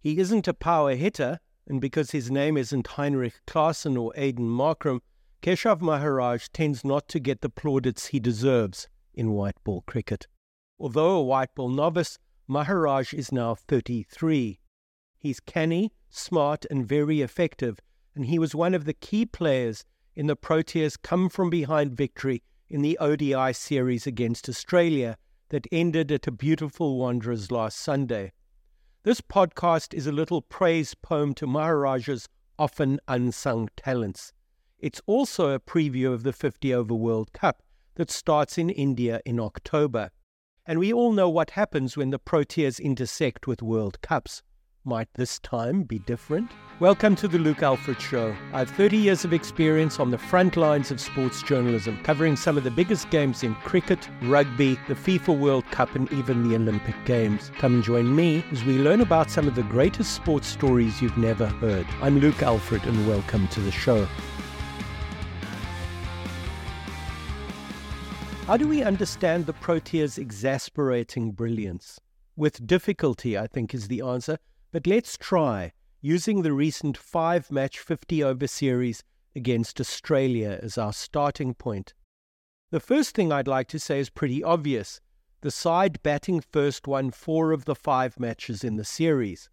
He isn't a power hitter, and because his name isn't Heinrich Klaasen or Aiden Markram, Keshav Maharaj tends not to get the plaudits he deserves in white ball cricket. Although a white ball novice, Maharaj is now 33. He's canny, smart, and very effective, and he was one of the key players in the Proteas' come from behind victory in the ODI series against Australia that ended at a beautiful Wanderers last Sunday. This podcast is a little praise poem to Maharaj's often unsung talents. It's also a preview of the 50 over World Cup that starts in India in October. And we all know what happens when the Proteas intersect with World Cups. Might this time be different? Welcome to the Luke Alfred Show. I have 30 years of experience on the front lines of sports journalism, covering some of the biggest games in cricket, rugby, the FIFA World Cup, and even the Olympic Games. Come and join me as we learn about some of the greatest sports stories you've never heard. I'm Luke Alfred, and welcome to the show. How do we understand the Proteas' exasperating brilliance? With difficulty, I think, is the answer but let's try using the recent five match 50 over series against Australia as our starting point. The first thing I'd like to say is pretty obvious. The side batting first won four of the five matches in the series.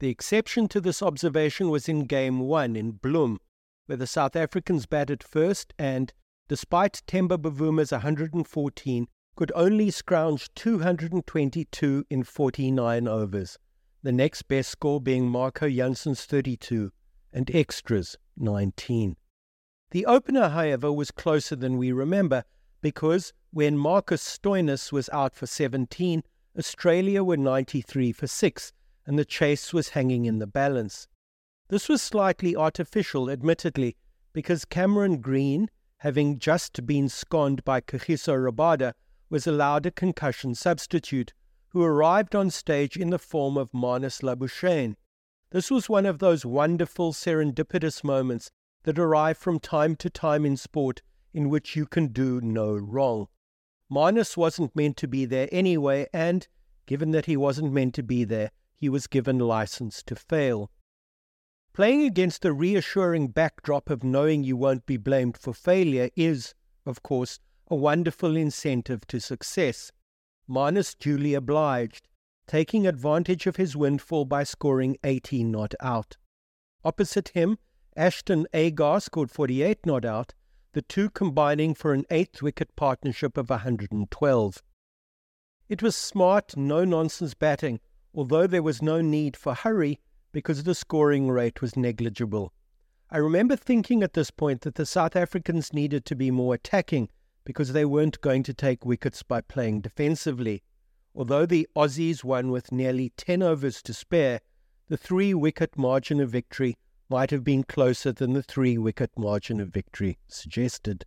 The exception to this observation was in Game 1 in Bloem, where the South Africans batted first and, despite Temba Bavuma's 114, could only scrounge 222 in 49 overs the next best score being Marco Jansen's 32 and extras 19. The opener, however, was closer than we remember because when Marcus Stoinis was out for 17, Australia were 93 for 6 and the chase was hanging in the balance. This was slightly artificial, admittedly, because Cameron Green, having just been sconned by Kagiso Rabada, was allowed a concussion substitute who arrived on stage in the form of Marnus Labuschagne. This was one of those wonderful serendipitous moments that arrive from time to time in sport in which you can do no wrong. Marnus wasn't meant to be there anyway, and, given that he wasn't meant to be there, he was given license to fail. Playing against the reassuring backdrop of knowing you won't be blamed for failure is, of course, a wonderful incentive to success. Marnus duly obliged, taking advantage of his windfall by scoring 18 not out. Opposite him, Ashton Agar scored 48 not out, the two combining for an eighth wicket partnership of 112. It was smart, no nonsense batting, although there was no need for hurry because the scoring rate was negligible. I remember thinking at this point that the South Africans needed to be more attacking because they weren't going to take wickets by playing defensively. Although the Aussies won with nearly 10 overs to spare, the three wicket margin of victory might have been closer than the three wicket margin of victory suggested.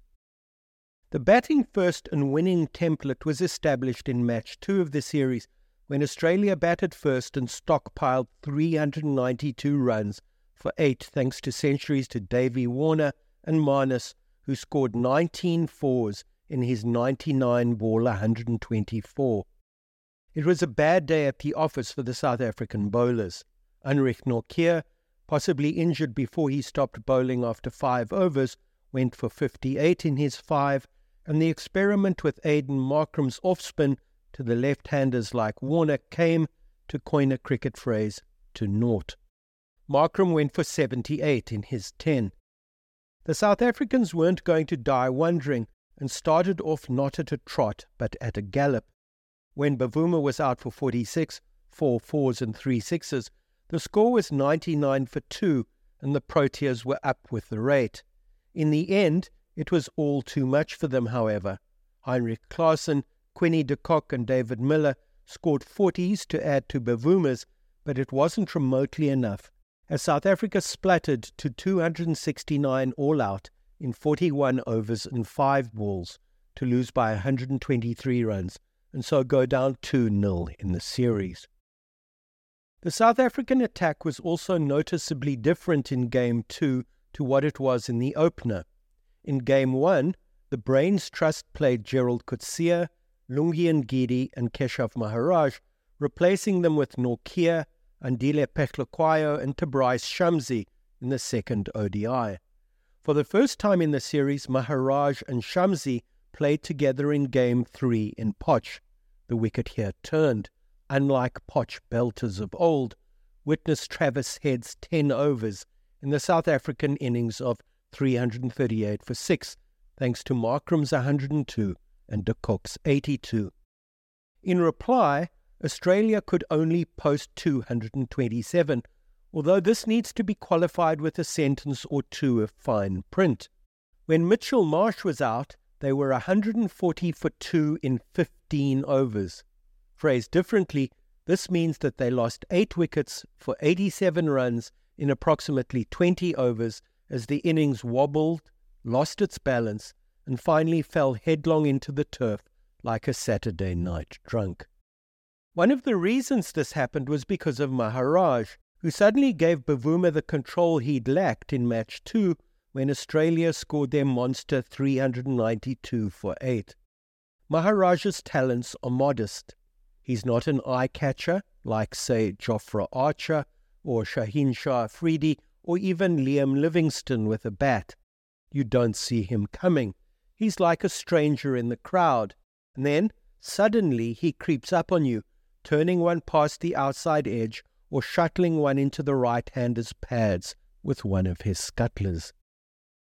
The batting first and winning template was established in match two of the series when Australia batted first and stockpiled 392 runs for eight thanks to centuries to Davey Warner and Marnus, who scored 19 fours in his 99 ball 124. It was a bad day at the office for the South African bowlers. Anrich Nortje, possibly injured before he stopped bowling after five overs, went for 58 in his five, and the experiment with Aiden Markram's off spin to the left handers like Warner came, to coin a cricket phrase, to naught. Markram went for 78 in his 10. The South Africans weren't going to die wondering and started off not at a trot but at a gallop. When Bavuma was out for 46, four fours and three sixes, the score was 99 for 2 and the Proteas were up with the rate. In the end, it was all too much for them, however. Heinrich Klaasen, Quinny de Kock, and David Miller scored 40s to add to Bavuma's, but it wasn't remotely enough, as South Africa splattered to 269 all out in 41 overs and 5 balls to lose by 123 runs and so go down 2 0 in the series. The South African attack was also noticeably different in Game 2 to what it was in the opener. In Game 1, the Brains Trust played Gerald Coetzee, Lungi Ngidi, and Keshav Maharaj, replacing them with Nortje, Andile Phehlukwayo and Tabraiz Shamsi in the second ODI. For the first time in the series, Maharaj and Shamsi played together in Game 3 in Poch. The wicket here turned, unlike Poch belters of old. Witness Travis Head's 10 overs in the South African innings of 338 for 6, thanks to Markram's 102 and de Kock's 82. In reply, Australia could only post 227, although this needs to be qualified with a sentence or two of fine print. When Mitchell Marsh was out, they were 140 for 2 in 15 overs. Phrased differently, this means that they lost 8 wickets for 87 runs in approximately 20 overs as the innings wobbled, lost its balance, and finally fell headlong into the turf like a Saturday night drunk. One of the reasons this happened was because of Maharaj, who suddenly gave Bavuma the control he'd lacked in match two when Australia scored their monster 392 for 8. Maharaj's talents are modest. He's not an eye catcher like, say, Jofra Archer or Shaheen Shah Afridi or even Liam Livingstone with a bat. You don't see him coming. He's like a stranger in the crowd. And then, suddenly, he creeps up on you turning one past the outside edge or shuttling one into the right-hander's pads with one of his scuttlers.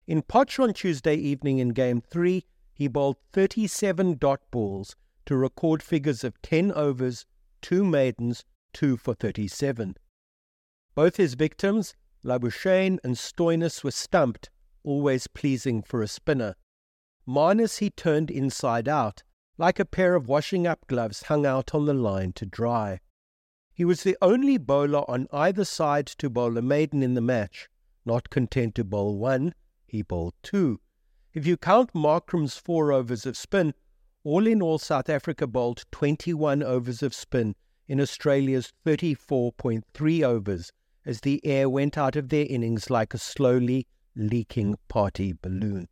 In Poch on Tuesday evening in Game 3, he bowled 37 dot balls to record figures of 10 overs, 2 maidens, 2 for 37. Both his victims, Labuschagne and Stoinis, were stumped, always pleasing for a spinner. Marnus he turned inside out, like a pair of washing up gloves hung out on the line to dry. He was the only bowler on either side to bowl a maiden in the match. Not content to bowl one, he bowled two. If you count Markram's four overs of spin, all in all, South Africa bowled 21 overs of spin in Australia's 34.3 overs as the air went out of their innings like a slowly leaking party balloon.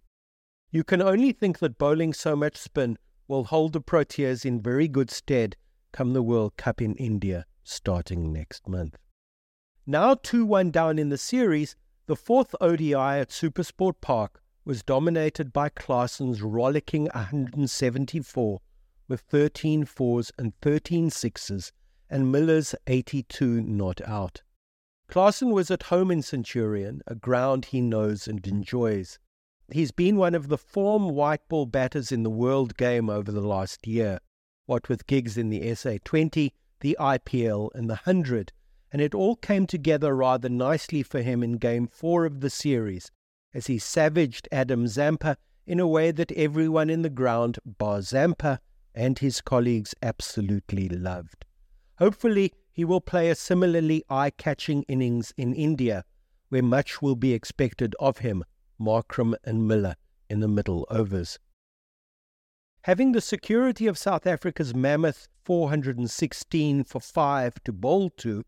You can only think that bowling so much spin will hold the Proteas in very good stead come the World Cup in India starting next month. Now 2 1 down in the series, the fourth ODI at Supersport Park was dominated by Klaasen's rollicking 174 with 13 fours and 13 sixes and Miller's 82 not out. Klaasen was at home in Centurion, a ground he knows and enjoys. He's been one of the form white ball batters in the world game over the last year, what with gigs in the SA20, the IPL, and the 100, and it all came together rather nicely for him in Game 4 of the series, as he savaged Adam Zampa in a way that everyone in the ground, bar Zampa, and his colleagues absolutely loved. Hopefully, he will play a similarly eye catching innings in India, where much will be expected of him Markram and Miller in the middle overs. Having the security of South Africa's mammoth 416 for 5 to bowl to,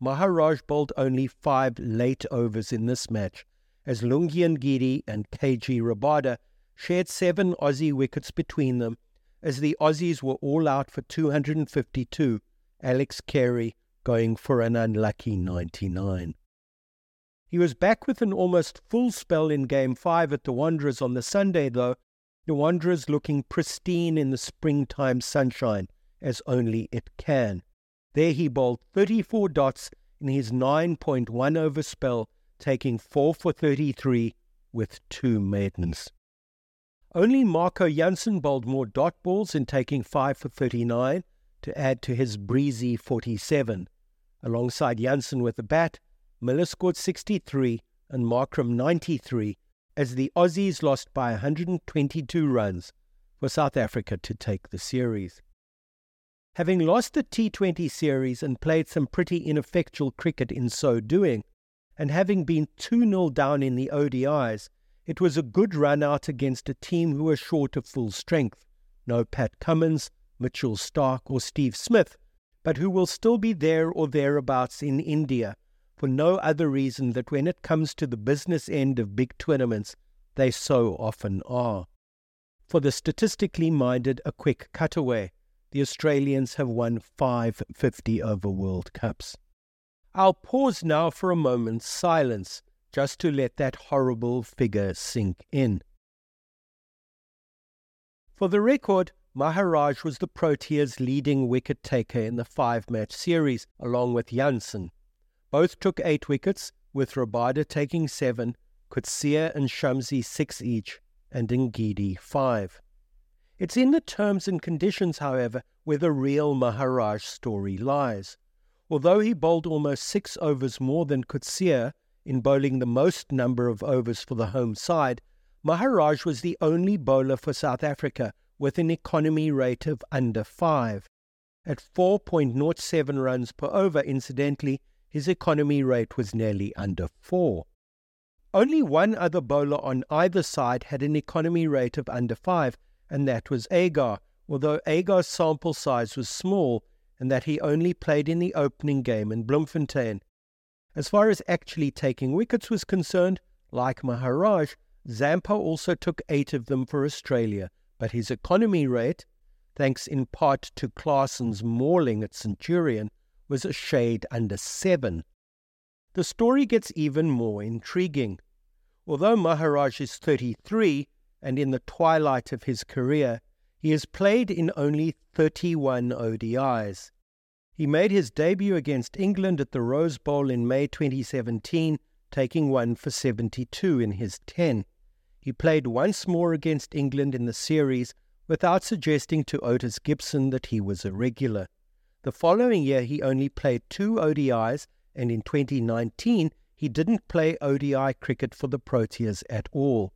Maharaj bowled only five late overs in this match, as Lungi Ngidi and KG Rabada shared seven Aussie wickets between them, as the Aussies were all out for 252, Alex Carey going for an unlucky 99. He was back with an almost full spell in Game 5 at the Wanderers on the Sunday, though, the Wanderers looking pristine in the springtime sunshine, as only it can. There he bowled 34 dots in his 9.1 over spell, taking 4 for 33 with two maidens. Only Marco Jansen bowled more dot balls in taking 5 for 39 to add to his breezy 47. Alongside Jansen with the bat, Miller scored 63 and Markram 93 as the Aussies lost by 122 runs for South Africa to take the series. Having lost the T20 series and played some pretty ineffectual cricket in so doing, and having been 2 0 down in the ODIs, it was a good run out against a team who were short of full strength. No Pat Cummins, Mitchell Starc, or Steve Smith, but who will still be there or thereabouts in India for no other reason that when it comes to the business end of big tournaments, they so often are. For the statistically minded, a quick cutaway. The Australians have won five 50 over World Cups. I'll pause now for a moment's silence just to let that horrible figure sink in. For the record, Maharaj was the Proteas' leading wicket taker in the five match series, along with Jansen. Both took eight wickets, with Rabada taking seven, Coetzee and Shamsi six each, and Ngidi five. It's in the terms and conditions, however, where the real Maharaj story lies. Although he bowled almost six overs more than Coetzee in bowling the most number of overs for the home side, Maharaj was the only bowler for South Africa with an economy rate of under 5. At 4.07 runs per over, incidentally, his economy rate was nearly under 4. Only one other bowler on either side had an economy rate of under 5, and that was Agar, although Agar's sample size was small and that he only played in the opening game in Bloemfontein. As far as actually taking wickets was concerned, like Maharaj, Zampa also took eight of them for Australia, but his economy rate, thanks in part to Klaasen's mauling at Centurion, was a shade under seven. The story gets even more intriguing. Although Maharaj is 33 and in the twilight of his career, he has played in only 31 ODIs. He made his debut against England at the Rose Bowl in May 2017, taking one for 72 in his 10. He played once more against England in the series without suggesting to Otis Gibson that he was a regular. The following year, he only played two ODIs, and in 2019, he didn't play ODI cricket for the Proteas at all.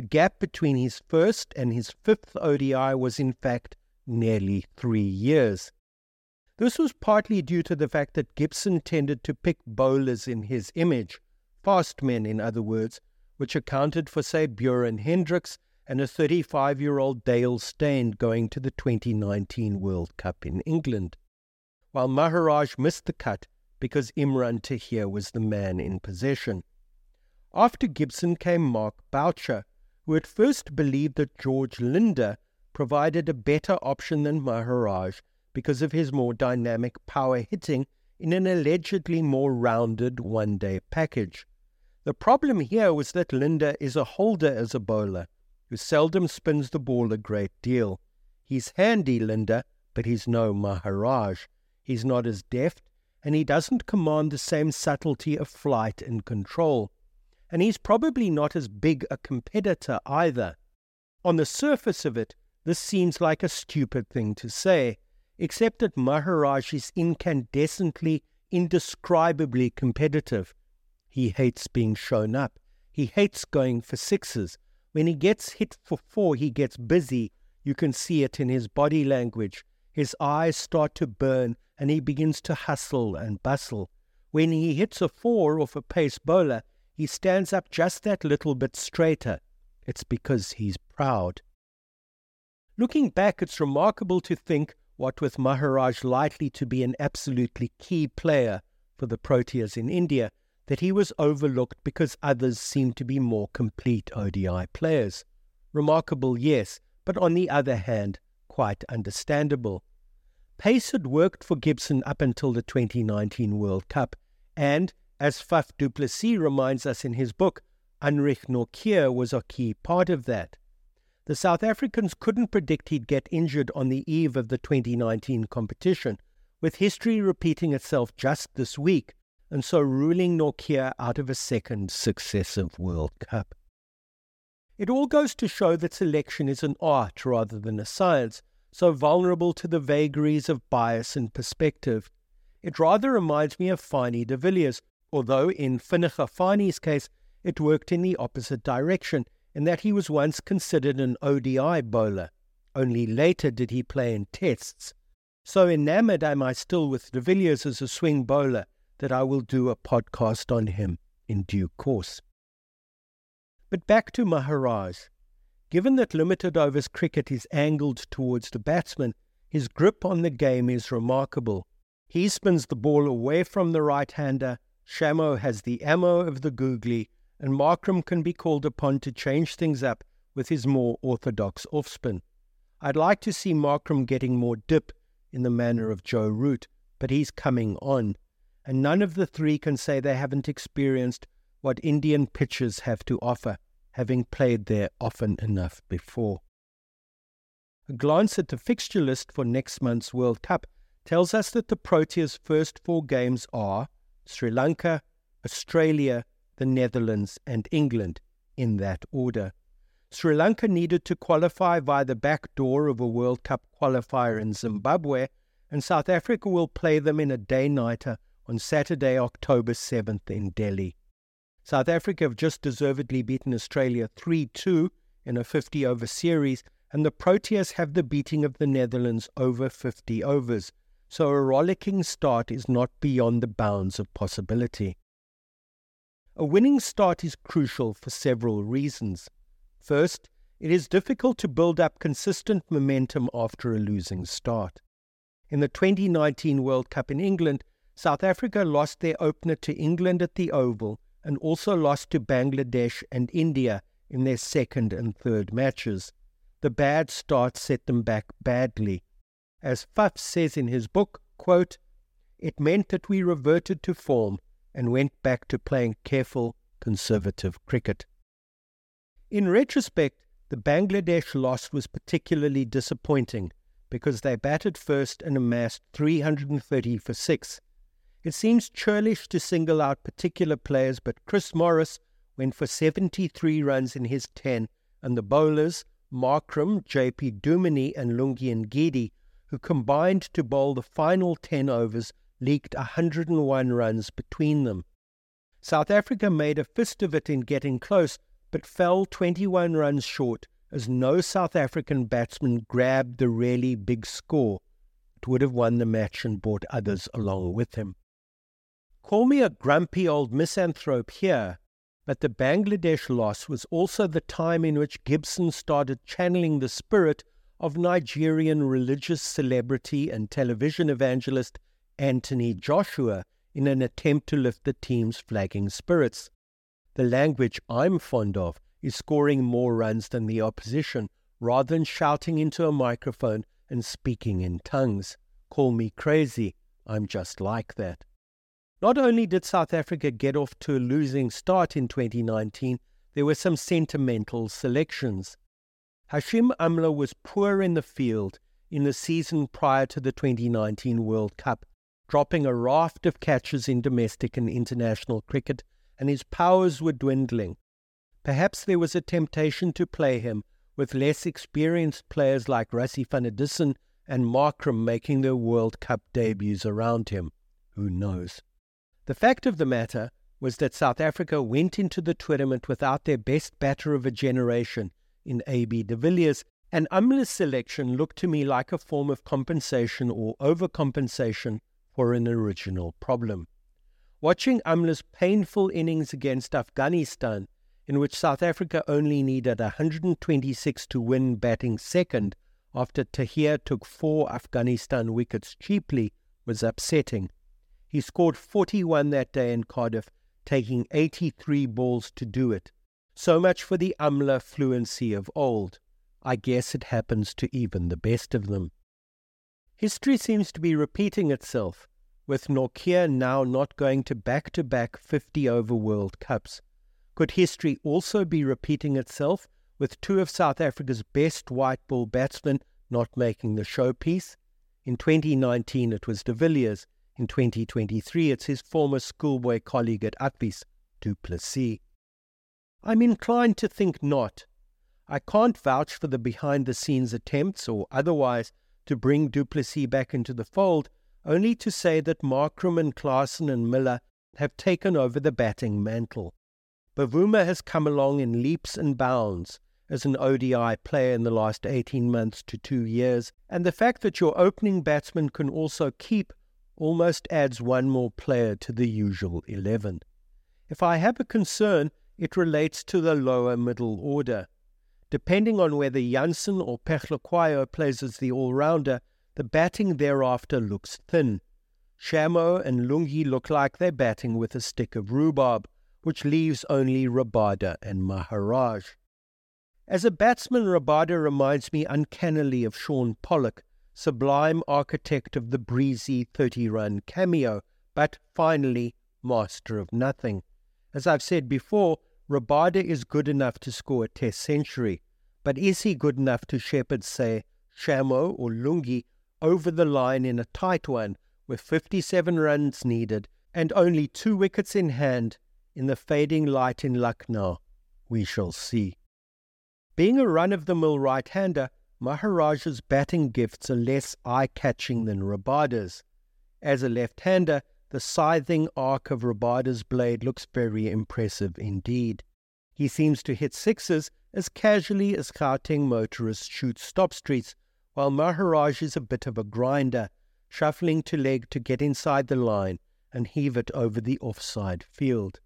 The gap between his first and his fifth ODI was, in fact, nearly three years. This was partly due to the fact that Gibson tended to pick bowlers in his image, fast men, in other words, which accounted for, say, Beuran Hendricks and a 35 year old Dale Steyn going to the 2019 World Cup in England, while Maharaj missed the cut because Imran Tahir was the man in possession. After Gibson came Mark Boucher, who at first believed that George Linde provided a better option than Maharaj because of his more dynamic power hitting in an allegedly more rounded one day package. The problem here was that Linde is a holder as a bowler who seldom spins the ball a great deal. He's handy, Linde, but he's no Maharaj. He's not as deft, and he doesn't command the same subtlety of flight and control. And he's probably not as big a competitor either. On the surface of it, this seems like a stupid thing to say, except that Maharaj is incandescently, indescribably competitive. He hates being shown up. He hates going for sixes. When he gets hit for four, he gets busy. You can see it in his body language. His eyes start to burn and he begins to hustle and bustle. When he hits a four off a pace bowler, he stands up just that little bit straighter. It's because he's proud. Looking back, it's remarkable to think what with Maharaj likely to be an absolutely key player for the Proteas in India, that he was overlooked because others seemed to be more complete ODI players. Remarkable, yes, but on the other hand, quite understandable. Pace had worked for Gibson up until the 2019 World Cup, and, as Faf du Plessis reminds us in his book, Anrich Nortje was a key part of that. The South Africans couldn't predict he'd get injured on the eve of the 2019 competition, with history repeating itself just this week and so ruling Nortje out of a second successive World Cup. It all goes to show that selection is an art rather than a science, so vulnerable to the vagaries of bias and perspective. It rather reminds me of Fanie de Villiers, although in Vinnige Fanie's case it worked in the opposite direction, in that he was once considered an ODI bowler. Only later did he play in tests. So enamoured am I still with de Villiers as a swing bowler that I will do a podcast on him in due course. But back to Maharaj. Given that limited overs cricket is angled towards the batsman, his grip on the game is remarkable. He spins the ball away from the right hander, Shamo has the ammo of the googly, and Markram can be called upon to change things up with his more orthodox offspin. I'd like to see Markram getting more dip in the manner of Joe Root, but he's coming on and none of the three can say they haven't experienced what Indian pitchers have to offer, having played there often enough before. A glance at the fixture list for next month's World Cup tells us that the Proteas' first four games are Sri Lanka, Australia, the Netherlands, and England, in that order. Sri Lanka needed to qualify via the back door of a World Cup qualifier in Zimbabwe, and South Africa will play them in a day nighter on Saturday, October 7th in Delhi. South Africa have just deservedly beaten Australia 3 2 in a 50 over series, and the Proteas have the beating of the Netherlands over 50 overs, so a rollicking start is not beyond the bounds of possibility. A winning start is crucial for several reasons. First, it is difficult to build up consistent momentum after a losing start. In the 2019 World Cup in England, South Africa lost their opener to England at the Oval and also lost to Bangladesh and India in their second and third matches. The bad start set them back badly. As Faf says in his book, quote, it meant that we reverted to form and went back to playing careful, conservative cricket. In retrospect, the Bangladesh loss was particularly disappointing because they batted first and amassed 330 for 6, it seems churlish to single out particular players, but Chris Morris went for 73 runs in his 10, and the bowlers, Markram, JP Duminy, and Lungi Ngidi, who combined to bowl the final 10 overs, leaked 101 runs between them. South Africa made a fist of it in getting close, but fell 21 runs short as no South African batsman grabbed the really big score. It would have won the match and brought others along with him. Call me a grumpy old misanthrope here, but the Bangladesh loss was also the time in which Gibson started channeling the spirit of Nigerian religious celebrity and television evangelist Anthony Joshua in an attempt to lift the team's flagging spirits. The language I'm fond of is scoring more runs than the opposition rather than shouting into a microphone and speaking in tongues. Call me crazy, I'm just like that. Not only did South Africa get off to a losing start in 2019, there were some sentimental selections. Hashim Amla was poor in the field in the season prior to the 2019 World Cup, dropping a raft of catches in domestic and international cricket, and his powers were dwindling. Perhaps there was a temptation to play him, with less experienced players like Rassie van and Markram making their World Cup debuts around him. Who knows? The fact of the matter was that South Africa went into the tournament without their best batter of a generation in AB de Villiers, and Amla's selection looked to me like a form of compensation or overcompensation for an original problem. Watching Amla's painful innings against Afghanistan, in which South Africa only needed 126 to win batting second after Tahir took four Afghanistan wickets cheaply, was upsetting. He scored 41 that day in Cardiff, taking 83 balls to do it. So much for the Amla fluency of old. I guess it happens to even the best of them. History seems to be repeating itself, with Nortje now not going to back to back 50 over World Cups. Could history also be repeating itself, with two of South Africa's best white ball batsmen not making the showpiece? In 2019, it was de Villiers. In 2023, it's his former schoolboy colleague at Affies, du Plessis. I'm inclined to think not. I can't vouch for the behind the scenes attempts or otherwise to bring du Plessis back into the fold, only to say that Markram and Klaasen and Miller have taken over the batting mantle. Bavuma has come along in leaps and bounds as an ODI player in the last 18 months to two years, and the fact that your opening batsman can also keep almost adds one more player to the usual 11. If I have a concern, it relates to the lower middle order. Depending on whether Jansen or Phehlukwayo plays as the all-rounder, the batting thereafter looks thin. Shamo and Lungi look like they're batting with a stick of rhubarb, which leaves only Rabada and Maharaj. As a batsman, Rabada reminds me uncannily of Shaun Pollock, sublime architect of the breezy 30 run cameo, but finally master of nothing. As I've said before, Rabada is good enough to score a test century, but is he good enough to shepherd, say, Shamo or Lungi over the line in a tight one with 57 runs needed and only two wickets in hand in the fading light in Lucknow? We shall see. Being a run of the mill right hander, Maharaj's batting gifts are less eye catching than Rabada's. As a left hander, the scything arc of Rabada's blade looks very impressive indeed. He seems to hit sixes as casually as Gauteng motorists shoot stop streets, while Maharaj is a bit of a grinder, shuffling to leg to get inside the line and heave it over the offside field.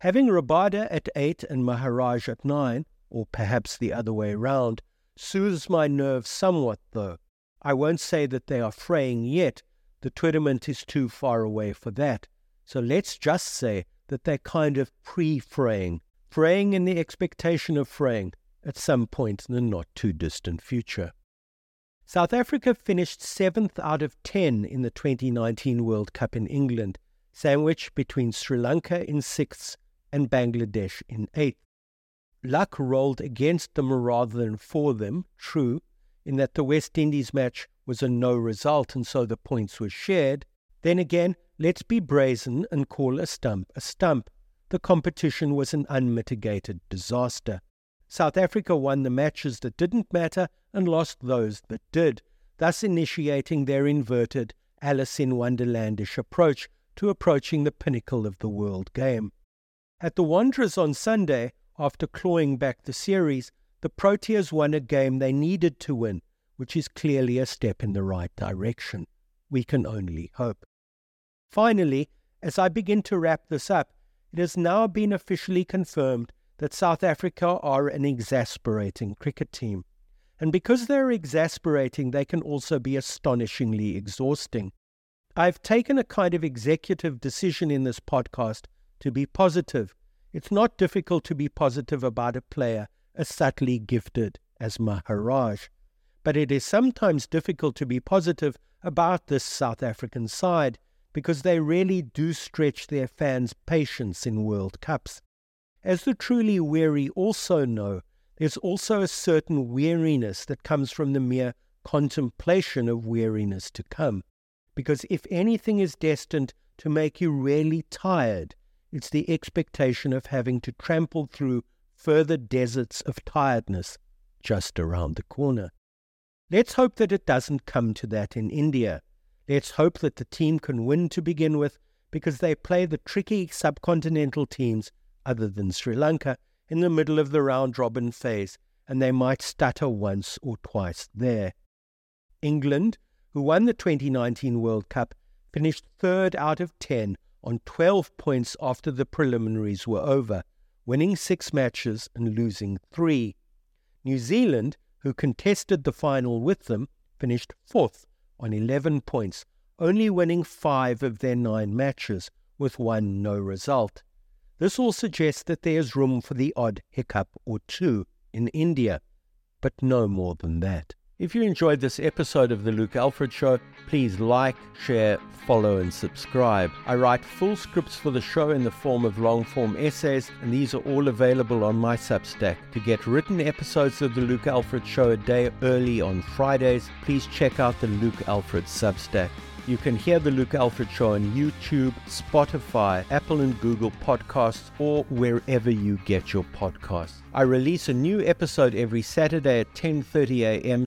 Having Rabada at eight and Maharaj at nine, or perhaps the other way round, soothes my nerves somewhat, though. I won't say that they are fraying yet, the tournament is too far away for that. So let's just say that they're kind of pre fraying, fraying in the expectation of fraying at some point in the not too distant future. South Africa finished seventh out of ten in the 2019 World Cup in England, sandwiched between Sri Lanka in sixth and Bangladesh in eighth. Luck rolled against them rather than for them, true, in that the West Indies match was a no result and so the points were shared, then again, let's be brazen and call a stump a stump. The competition was an unmitigated disaster. South Africa won the matches that didn't matter and lost those that did, thus initiating their inverted Alice in Wonderlandish approach to approaching the pinnacle of the world game. At the Wanderers on Sunday, after clawing back the series, the Proteas won a game they needed to win, which is clearly a step in the right direction. We can only hope. Finally, as I begin to wrap this up, it has now been officially confirmed that South Africa are an exasperating cricket team. And because they're exasperating, they can also be astonishingly exhausting. I've taken a kind of executive decision in this podcast to be positive. It's not difficult to be positive about a player as subtly gifted as Maharaj but it is sometimes difficult to be positive about this South African side because they really do stretch their fans' patience in World Cups. As the truly weary also know, there's also a certain weariness that comes from the mere contemplation of weariness to come. Because if anything is destined to make you really tired, it's the expectation of having to trample through further deserts of tiredness just around the corner. Let's hope that it doesn't come to that in India. Let's hope that the team can win to begin with because they play the tricky subcontinental teams, other than Sri Lanka, in the middle of the round robin phase, and they might stutter once or twice there. England, who won the 2019 World Cup, finished third out of 10 on 12 points after the preliminaries were over, winning six matches and losing three. New Zealand, who contested the final with them, finished fourth on 11 points, only winning five of their nine matches, with one no result. This all suggests that there is room for the odd hiccup or two in India, but no more than that. If you enjoyed this episode of The Luke Alfred Show, please like, share, follow, and subscribe. I write full scripts for the show in the form of long form essays, and these are all available on my Substack. To get written episodes of The Luke Alfred Show a day early on Fridays, please check out the Luke Alfred Substack. You can hear The Luke Alfred Show on YouTube, Spotify, Apple and Google Podcasts, or wherever you get your podcasts. I release a new episode every Saturday at 10:30 a.m.